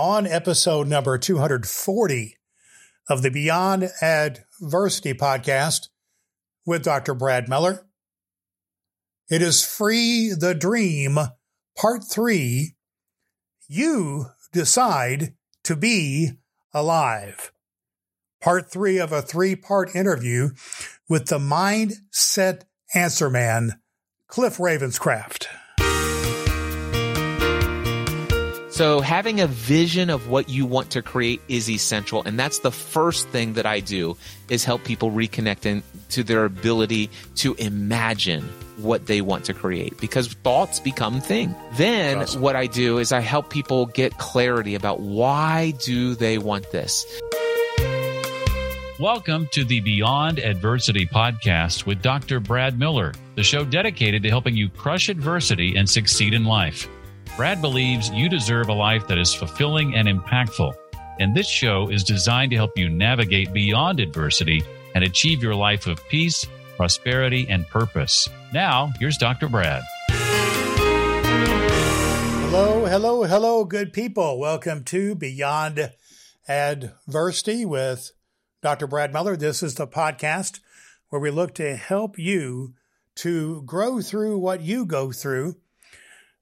on episode number 240 of the Beyond Adversity podcast with Dr. Brad Miller. It is Free the Dream, Part 3. You decide to be alive. Part 3 of a three part interview with the Mindset Answer Man, Cliff Ravenscraft. So, having a vision of what you want to create is essential. And that's the first thing that I do is help people reconnect in, to their ability to imagine what they want to create because thoughts become thing. Then awesome. what I do is I help people get clarity about why do they want this. Welcome to the Beyond Adversity podcast with Dr. Brad Miller, the show dedicated to helping you crush adversity and succeed in life. Brad believes you deserve a life that is fulfilling and impactful. And this show is designed to help you navigate beyond adversity and achieve your life of peace, prosperity, and purpose. Now, here's Dr. Brad. Hello, hello, hello, good people. Welcome to Beyond Adversity with Dr. Brad Miller. This is the podcast where we look to help you to grow through what you go through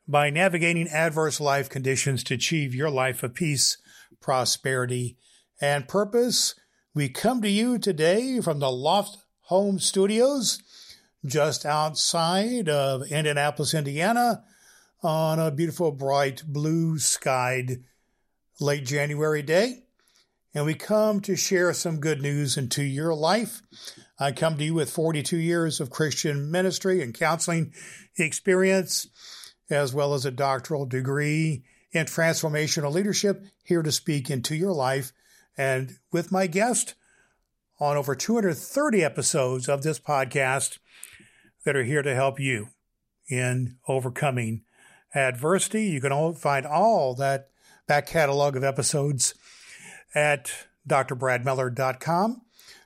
by navigating adverse life conditions to achieve your life of peace, prosperity, and purpose. We come to you today from the Loft Home Studios, just outside of Indianapolis, Indiana, on a beautiful, bright, blue skied late January day. And we come to share some good news into your life. I come to you with 42 years of Christian ministry and counseling experience as well as a doctoral degree in transformational leadership, here to speak into your life. And with my guest on over 230 episodes of this podcast that are here to help you in overcoming adversity. You can find all that back catalog of episodes at drbradmiller.com.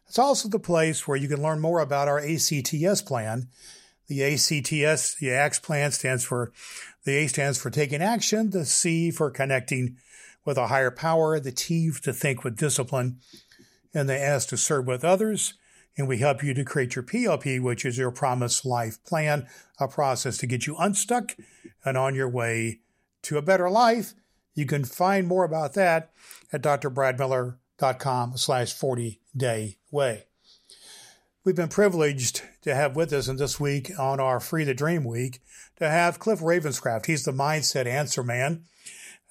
It's also the place where you can learn more about our ACTS plan the ACTS, the ACTS plan stands for, the A stands for taking action, the C for connecting with a higher power, the T to think with discipline, and the S to serve with others. And we help you to create your PLP, which is your promised life plan, a process to get you unstuck and on your way to a better life. You can find more about that at drbradmiller.com slash 40 day way. We've been privileged to have with us in this week on our Free the Dream week to have Cliff Ravenscraft. He's the Mindset Answer Man.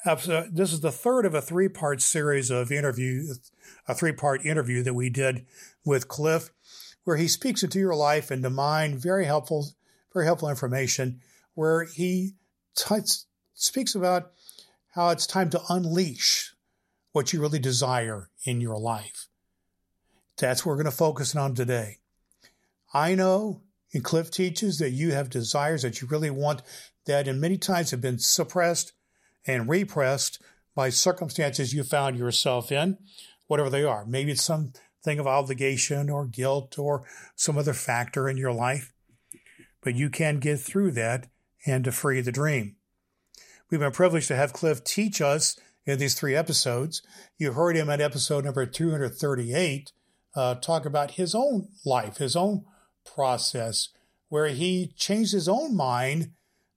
This is the third of a three part series of interview, a three part interview that we did with Cliff, where he speaks into your life and the mind. Very helpful, very helpful information. Where he t- speaks about how it's time to unleash what you really desire in your life. That's what we're going to focus on today. I know, and Cliff teaches, that you have desires that you really want that in many times have been suppressed and repressed by circumstances you found yourself in, whatever they are. Maybe it's something of obligation or guilt or some other factor in your life. But you can get through that and to free the dream. We've been privileged to have Cliff teach us in these three episodes. You heard him at episode number 238 uh, talk about his own life, his own process where he changed his own mind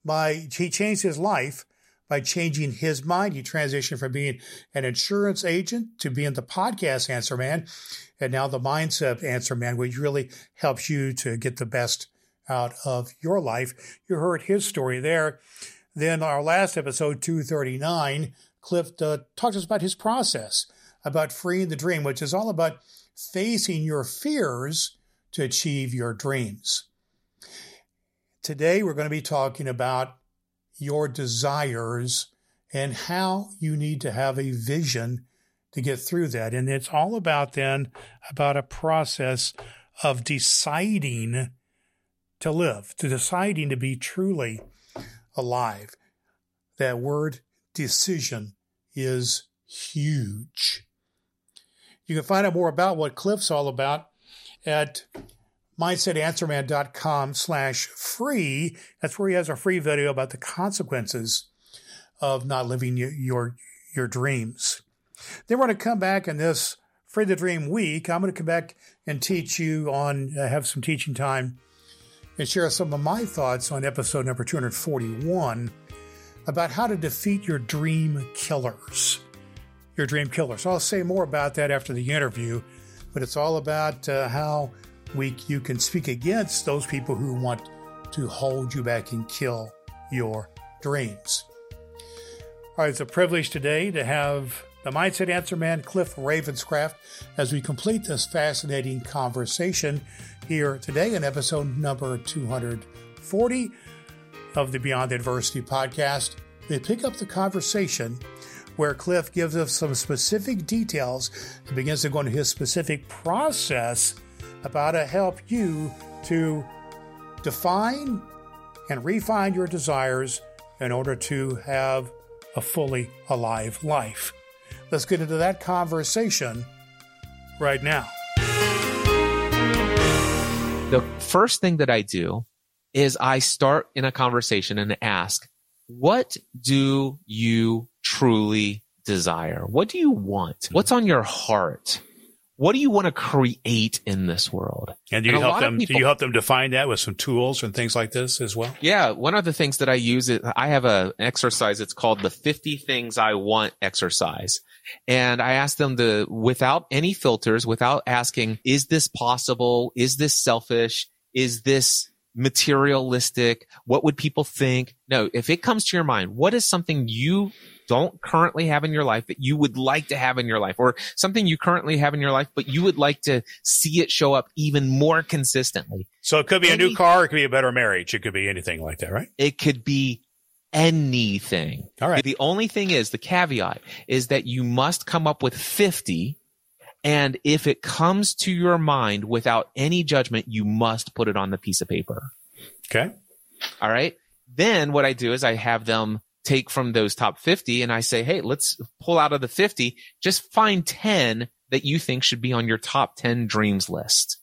by, he changed his life by changing his mind. He transitioned from being an insurance agent to being the podcast answer man and now the mindset answer man, which really helps you to get the best out of your life. You heard his story there. Then our last episode, 239, Cliff uh, talked to us about his process, about freeing the dream, which is all about facing your fears to achieve your dreams. Today, we're going to be talking about your desires and how you need to have a vision to get through that. And it's all about then about a process of deciding to live, to deciding to be truly alive. That word decision is huge. You can find out more about what Cliff's all about at mindsetanswerman.com slash free. That's where he has a free video about the consequences of not living your your dreams. Then we're going to come back in this Free the Dream week. I'm going to come back and teach you on, uh, have some teaching time and share some of my thoughts on episode number 241 about how to defeat your dream killers. Your dream killers. I'll say more about that after the interview, but it's all about uh, how we you can speak against those people who want to hold you back and kill your dreams. All right, it's a privilege today to have the Mindset Answer Man, Cliff Ravenscraft, as we complete this fascinating conversation here today in episode number 240 of the Beyond Adversity podcast. We pick up the conversation where Cliff gives us some specific details and begins to go into his specific process about how to help you to define and refine your desires in order to have a fully alive life. Let's get into that conversation right now. The first thing that I do is I start in a conversation and ask, what do you truly desire? What do you want? Hmm. What's on your heart? what do you want to create in this world? And do you and help them? People, do you help them define that with some tools and things like this as well? Yeah, one of the things that I use is I have a exercise. It's called the 50 things I want exercise. And I ask them to, without any filters, without asking, is this possible? Is this selfish? Is this materialistic? What would people think? No, if it comes to your mind, what is something you don't currently have in your life that you would like to have in your life or something you currently have in your life, but you would like to see it show up even more consistently. So it could be Any, a new car. It could be a better marriage. It could be anything like that, right? It could be anything. All right. The only thing is the caveat is that you must come up with 50 and if it comes to your mind without any judgment, you must put it on the piece of paper. Okay. All right. Then what I do is I have them take from those top 50 and I say, Hey, let's pull out of the 50, just find 10 that you think should be on your top 10 dreams list.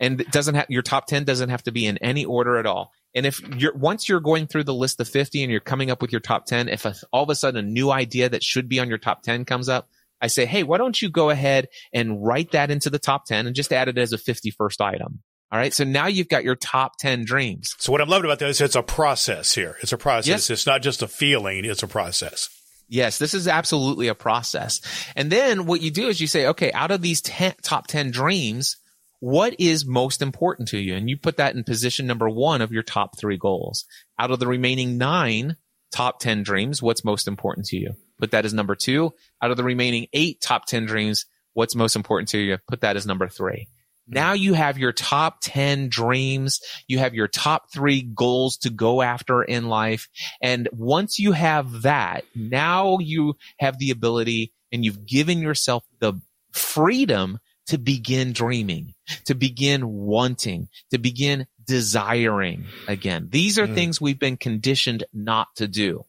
And it doesn't have, your top 10 doesn't have to be in any order at all. And if you're, once you're going through the list of 50 and you're coming up with your top 10, if a, all of a sudden a new idea that should be on your top 10 comes up, I say, Hey, why don't you go ahead and write that into the top 10 and just add it as a 51st item? All right. So now you've got your top 10 dreams. So what I'm loving about this, it's a process here. It's a process. Yes. It's not just a feeling. It's a process. Yes, this is absolutely a process. And then what you do is you say, okay, out of these ten, top 10 dreams, what is most important to you? And you put that in position number one of your top three goals. Out of the remaining nine top 10 dreams, what's most important to you? Put that as number two. Out of the remaining eight top 10 dreams, what's most important to you? Put that as number three. Now you have your top 10 dreams. You have your top three goals to go after in life. And once you have that, now you have the ability and you've given yourself the freedom to begin dreaming, to begin wanting, to begin desiring again. These are mm. things we've been conditioned not to do.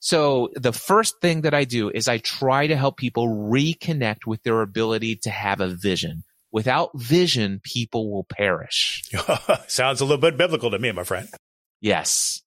So the first thing that I do is I try to help people reconnect with their ability to have a vision. Without vision, people will perish. Sounds a little bit biblical to me, my friend. Yes.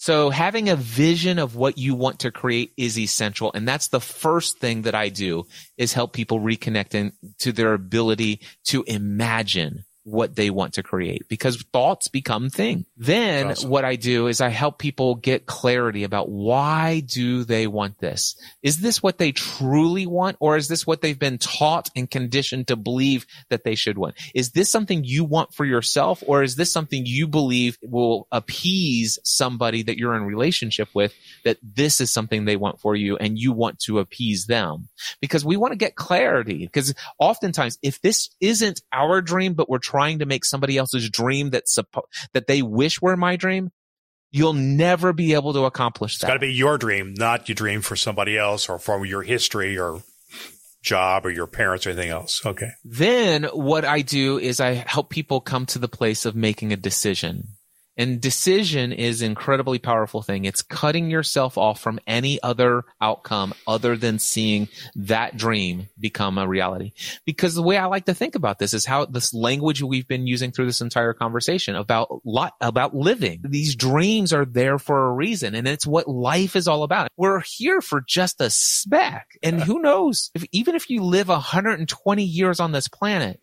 So having a vision of what you want to create is essential. And that's the first thing that I do is help people reconnect in, to their ability to imagine what they want to create because thoughts become thing. Then awesome. what I do is I help people get clarity about why do they want this? Is this what they truly want or is this what they've been taught and conditioned to believe that they should want? Is this something you want for yourself or is this something you believe will appease somebody that you're in relationship with that this is something they want for you and you want to appease them? Because we want to get clarity because oftentimes if this isn't our dream but we're trying trying to make somebody else's dream that suppo- that they wish were my dream, you'll never be able to accomplish that. It's got to be your dream, not your dream for somebody else or from your history or job or your parents or anything else. Okay. Then what I do is I help people come to the place of making a decision. And decision is incredibly powerful thing. It's cutting yourself off from any other outcome other than seeing that dream become a reality. Because the way I like to think about this is how this language we've been using through this entire conversation about lot, about living. These dreams are there for a reason and it's what life is all about. We're here for just a speck. And who knows if even if you live 120 years on this planet,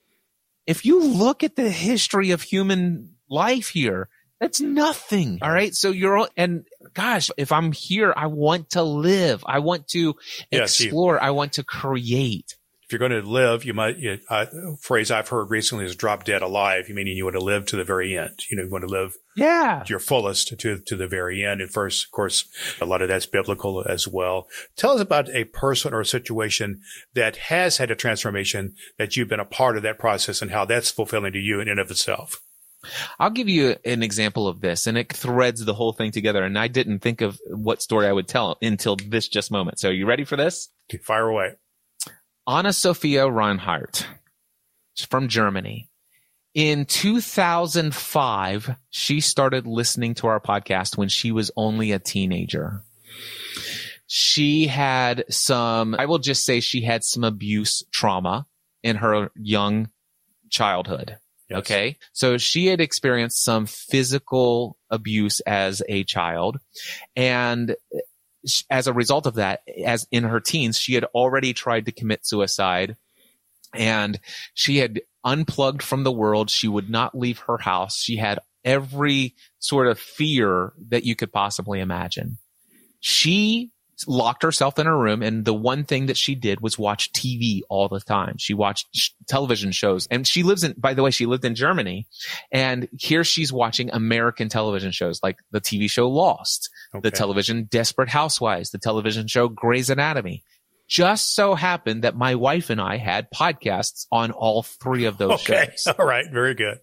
if you look at the history of human life here, that's nothing. All right. So you're, all, and gosh, if I'm here, I want to live. I want to Yes, you- explore. I want to create. If you're going to live, you might, you, uh, a phrase I've heard recently is drop dead alive. You meaning you want to live to the very end. You know, you want to live Yeah. to your fullest to, to the very end. And first, of course, a lot of that's biblical as well. Tell us about a person or a situation that has had a transformation that you've been a part of that process and how that's fulfilling to you in and of itself. I'll give you an example of this and it threads the whole thing together. And I didn't think of what story I would tell until this just moment. So are you ready for this? Okay, Fire away. Anna Sophia Reinhardt from Germany. In 2005, she started listening to our podcast when she was only a teenager. She had some, I will just say she had some abuse trauma in her young childhood. Yes. Okay. So she had experienced some physical abuse as a child. And eh, as a result of that, as in her teens, she had already tried to commit suicide and she had unplugged from the world. She would not leave her house. She had every sort of fear that you could possibly imagine. She locked herself in her room and the one thing that she did was watch TV all the time. She watched sh- television shows and she lives in, by the way, she lived in Germany and here she's watching American television shows like the TV show Lost, the television Desperate Housewives, the television show Grey's Anatomy. Just so happened that my wife and I had podcasts on all three of those Okay. shows. All right. Very good.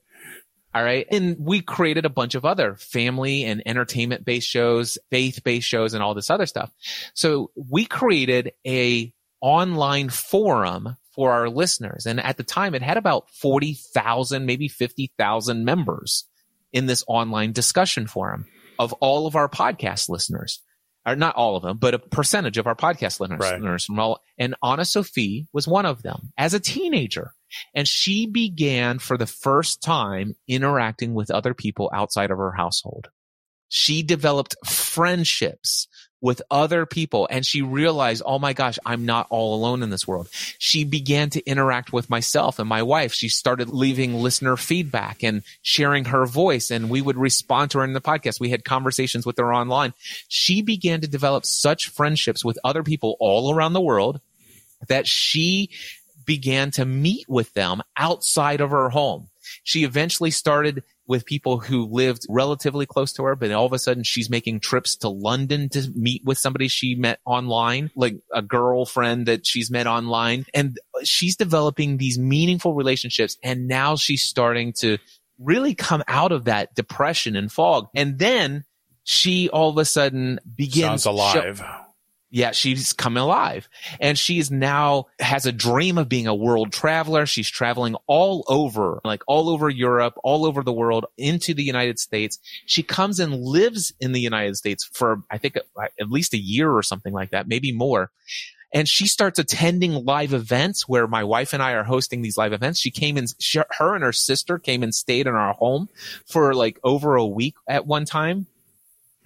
All right. And we created a bunch of other family and entertainment based shows, faith based shows and all this other stuff. So we created a online forum for our listeners. And at the time it had about 40,000, maybe 50,000 members in this online discussion forum of all of our podcast listeners. Or not all of them, but a percentage of our podcast listeners. Right. from all, and Anna Sophie was one of them as a teenager. And she began for the first time interacting with other people outside of her household. She developed friendships with other people and she realized, oh my gosh, I'm not all alone in this world. She began to interact with myself and my wife. She started leaving listener feedback and sharing her voice and we would respond to her in the podcast. We had conversations with her online. She began to develop such friendships with other people all around the world that she began to meet with them outside of her home. She eventually started with people who lived relatively close to her, but all of a sudden she's making trips to London to meet with somebody she met online, like a girlfriend that she's met online. And she's developing these meaningful relationships. And now she's starting to really come out of that depression and fog. And then she all of a sudden begins Sounds alive. Yeah, she's coming alive. And she's now has a dream of being a world traveler. She's traveling all over, like all over Europe, all over the world, into the United States. She comes and lives in the United States for, I think, at least a year or something like that, maybe more. And she starts attending live events where my wife and I are hosting these live events. She came and she, her and her sister came and stayed in our home for like over a week at one time.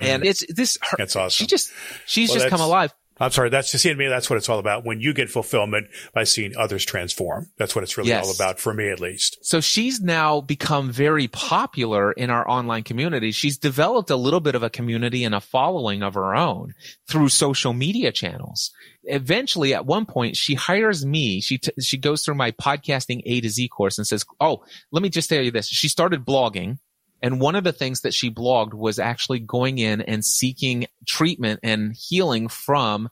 And it's this, her, That's awesome. she just, she's Well, just come alive. I'm sorry. That's to see to me. That's what it's all about. When you get fulfillment by seeing others transform, that's what it's really Yes. all about for me, at least. So she's now become very popular in our online community. She's developed a little bit of a community and a following of her own through social media channels. Eventually, at one point, she hires me. She, t- she goes through my podcasting A to Z course and says, Oh, let me just tell you this. She started blogging. And one of the things that she blogged was actually going in and seeking treatment and healing from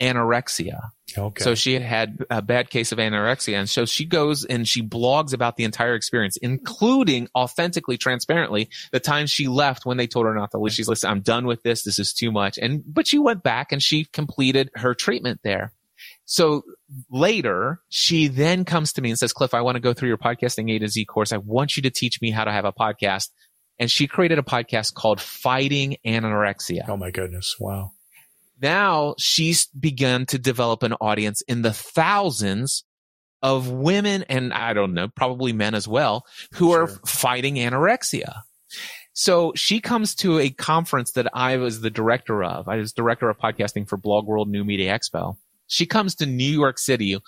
anorexia. Okay. So she had had a bad case of anorexia. And so she goes and she blogs about the entire experience, including authentically, transparently, the time she left when they told her not to leave. She's listen, I'm done with this. This is too much. And, but she went back and she completed her treatment there. So later, she then comes to me and says, Cliff, I want to go through your podcasting A to Z course. I want you to teach me how to have a podcast and she created a podcast called Fighting Anorexia. Oh my goodness. Wow. Now she's begun to develop an audience in the thousands of women and I don't know, probably men as well, who sure. are fighting anorexia. So she comes to a conference that I was the director of. I was director of podcasting for Blog World New Media Expo. She comes to New York City.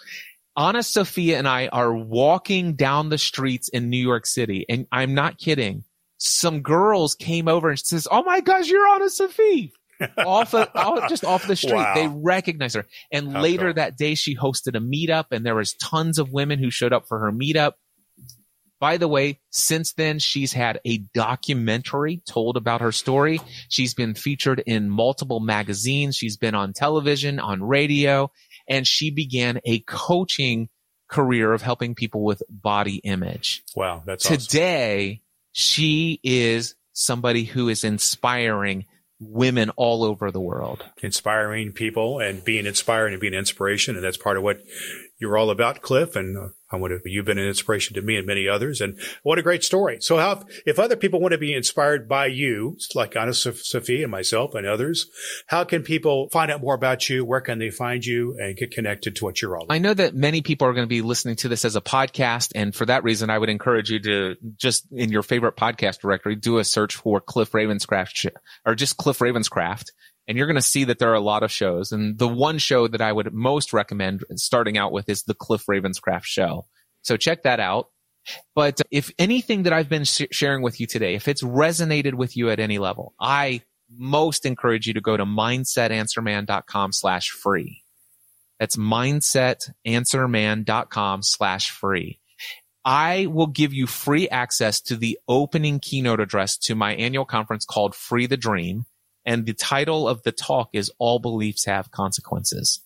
Anna Sophia and I are walking down the streets in New York City. And I'm not kidding. Some girls came over and says, Oh my gosh, you're Anna Sophia. off, of, off, just off the street. Wow. They recognize her. And How later cool. that day, she hosted a meetup and there was tons of women who showed up for her meetup. By the way, since then, she's had a documentary told about her story. She's been featured in multiple magazines. She's been on television, on radio, and she began a coaching career of helping people with body image. Wow. That's today. Awesome. She is somebody who is inspiring women all over the world. Inspiring people and being inspiring and being inspiration. And that's part of what you're all about, Cliff. And uh, I want to, you've been an inspiration to me and many others. And what a great story. So how, if other people want to be inspired by you, like Anna Sophie and myself and others, how can people find out more about you? Where can they find you and get connected to what you're all about? I know that many people are going to be listening to this as a podcast. And for that reason, I would encourage you to just in your favorite podcast directory, do a search for Cliff Ravenscraft or just Cliff Ravenscraft and you're going to see that there are a lot of shows. And the one show that I would most recommend starting out with is the Cliff Ravenscraft show. So check that out. But if anything that I've been sh- sharing with you today, if it's resonated with you at any level, I most encourage you to go to mindsetanswerman.com slash free. That's mindsetanswerman.com slash free. I will give you free access to the opening keynote address to my annual conference called Free the Dream. And the title of the talk is All Beliefs Have Consequences.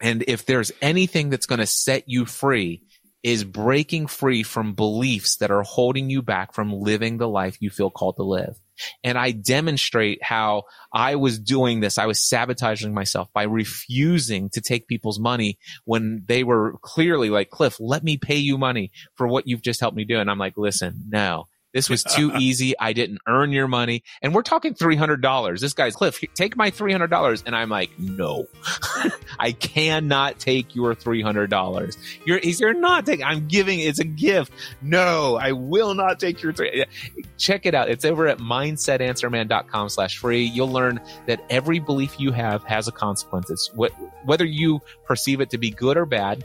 And if there's anything that's going to set you free, is breaking free from beliefs that are holding you back from living the life you feel called to live. And I demonstrate how I was doing this. I was sabotaging myself by refusing to take people's money when they were clearly like, Cliff, let me pay you money for what you've just helped me do. And I'm like, listen, no, this was too easy. I didn't earn your money. And we're talking $300. This guy's Cliff, take my $300. And I'm like, no, I cannot take your $300. You're, you're not taking, I'm giving, it's a gift. No, I will not take your three. Check it out. It's over at mindsetanswerman.com slash free. You'll learn that every belief you have has a consequence. It's what, whether you perceive it to be good or bad,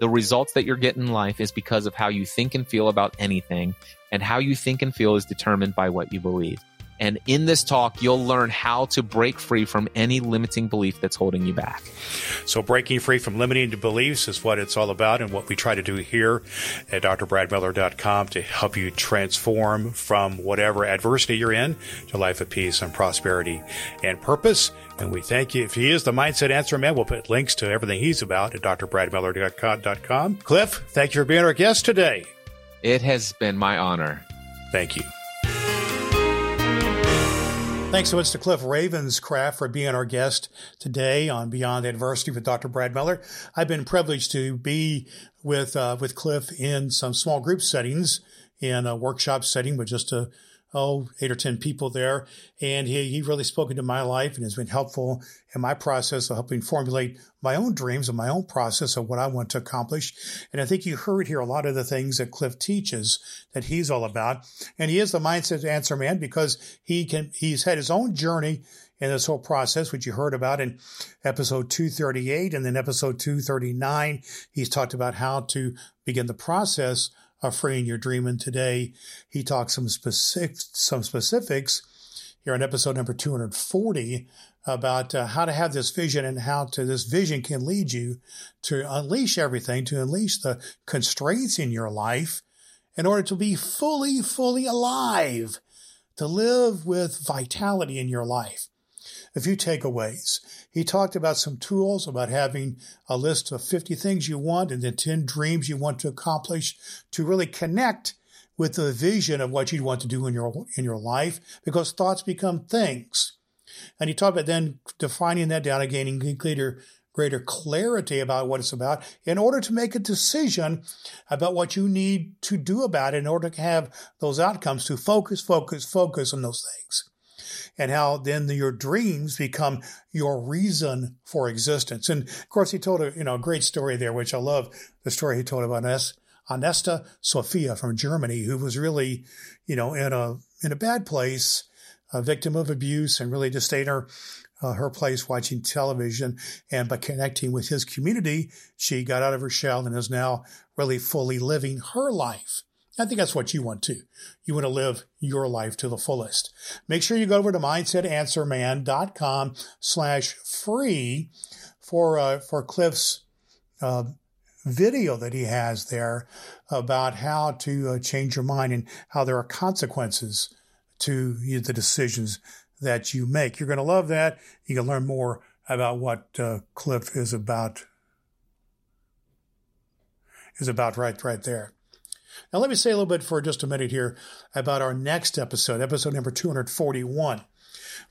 the results that you're getting in life is because of how you think and feel about anything and how you think and feel is determined by what you believe. And in this talk, you'll learn how to break free from any limiting belief that's holding you back. So, breaking free from limiting beliefs is what it's all about, and what we try to do here at drbradmiller.com to help you transform from whatever adversity you're in to life of peace and prosperity and purpose. And we thank you. If he is the Mindset Answer Man, we'll put links to everything he's about at drbradmiller.com. Cliff, thank you for being our guest today. It has been my honor. Thank you. Thanks so much to Cliff Ravenscraft for being our guest today on Beyond Adversity with Dr. Brad Miller. I've been privileged to be with uh, with Cliff in some small group settings in a workshop setting with just a oh, eight or 10 people there. And he, he really spoke into my life and has been helpful in my process of helping formulate my own dreams and my own process of what I want to accomplish. And I think you heard here a lot of the things that Cliff teaches that he's all about. And he is the mindset answer man because he can, he's had his own journey in this whole process, which you heard about in episode 238 and then episode 239. He's talked about how to begin the process freeing your dream. And today he talks some specific, some specifics here on episode number 240 about uh, how to have this vision and how to this vision can lead you to unleash everything, to unleash the constraints in your life in order to be fully, fully alive, to live with vitality in your life a few takeaways. He talked about some tools about having a list of 50 things you want and then 10 dreams you want to accomplish to really connect with the vision of what you want to do in your in your life because thoughts become things. And he talked about then defining that down and gaining greater greater clarity about what it's about in order to make a decision about what you need to do about it in order to have those outcomes to focus, focus, focus on those things. And how then your dreams become your reason for existence. And of course, he told a you know a great story there, which I love the story he told about us. Anesta Sophia from Germany, who was really, you know, in a in a bad place, a victim of abuse, and really just stayed in her uh, her place watching television. And by connecting with his community, she got out of her shell and is now really fully living her life. I think that's what you want to. You want to live your life to the fullest. Make sure you go over to mindsetanswerman.com slash free for, uh, for Cliff's, uh, video that he has there about how to uh, change your mind and how there are consequences to the decisions that you make. You're going to love that. You can learn more about what uh, Cliff is about is about right right there. Now let me say a little bit for just a minute here about our next episode, episode number 241.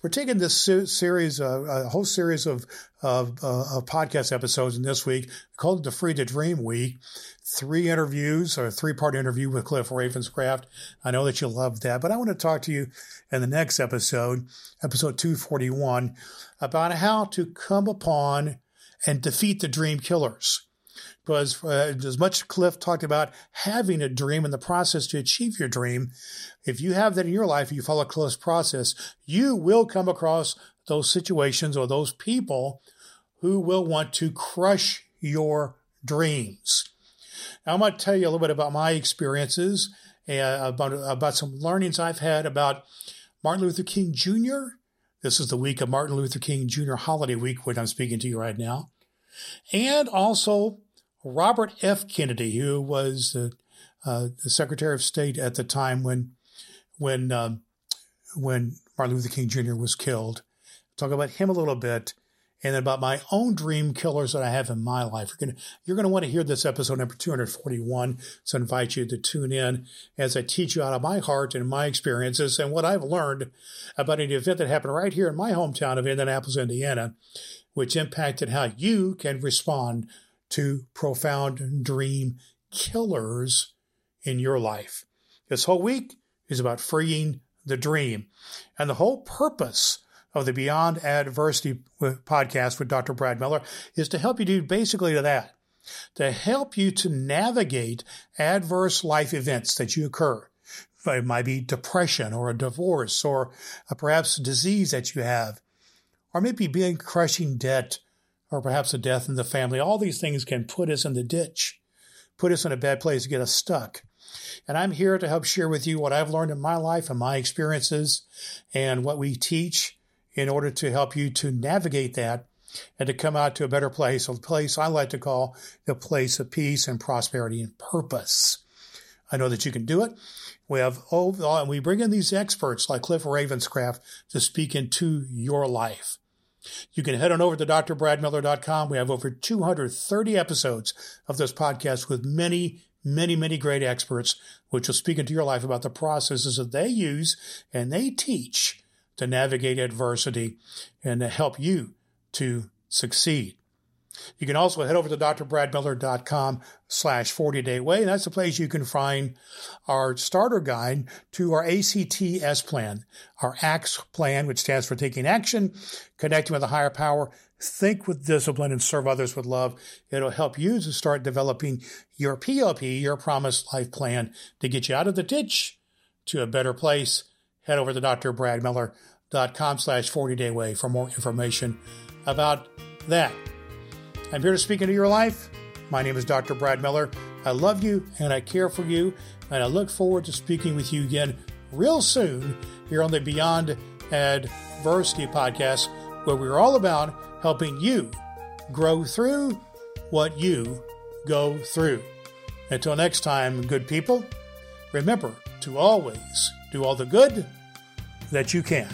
We're taking this series, uh, a whole series of, of, uh, of podcast episodes in this week called the Free to Dream Week. Three interviews, or a three part interview with Cliff Ravenscraft. I know that you love that, but I want to talk to you in the next episode, episode 241, about how to come upon and defeat the dream killers because uh, as much Cliff talked about having a dream and the process to achieve your dream, if you have that in your life, you follow Cliff's process, you will come across those situations or those people who will want to crush your dreams. Now, I'm going to tell you a little bit about my experiences and about, about some learnings I've had about Martin Luther King Jr. This is the week of Martin Luther King Jr. holiday week when I'm speaking to you right now. And also Robert F. Kennedy, who was the, uh, the Secretary of State at the time when when um, when Martin Luther King Jr. was killed. Talk about him a little bit, and then about my own dream killers that I have in my life. You're gonna you're gonna want to hear this episode number 241. So I invite you to tune in as I teach you out of my heart and my experiences and what I've learned about an event that happened right here in my hometown of Indianapolis, Indiana, which impacted how you can respond to profound dream killers in your life. This whole week is about freeing the dream. And the whole purpose of the Beyond Adversity podcast with Dr. Brad Miller is to help you do basically that, to help you to navigate adverse life events that you occur. It might be depression or a divorce or perhaps a disease that you have, or maybe being crushing debt or perhaps a death in the family. All these things can put us in the ditch, put us in a bad place, get us stuck. And I'm here to help share with you what I've learned in my life and my experiences and what we teach in order to help you to navigate that and to come out to a better place, a place I like to call the place of peace and prosperity and purpose. I know that you can do it. We have oh, and we bring in these experts like Cliff Ravenscraft to speak into your life. You can head on over to drbradmiller.com. We have over 230 episodes of this podcast with many, many, many great experts, which will speak into your life about the processes that they use and they teach to navigate adversity and to help you to succeed. You can also head over to drbradmiller.com slash 40 day way. That's the place you can find our starter guide to our ACTS plan, our ACTS plan, which stands for taking action, connecting with a higher power, think with discipline and serve others with love. It'll help you to start developing your POP, your promised life plan to get you out of the ditch to a better place. Head over to drbradmiller.com slash 40 day way for more information about that. I'm here to speak into your life. My name is Dr. Brad Miller. I love you and I care for you, and I look forward to speaking with you again real soon here on the Beyond Adversity podcast, where we're all about helping you grow through what you go through. Until next time, good people, remember to always do all the good that you can.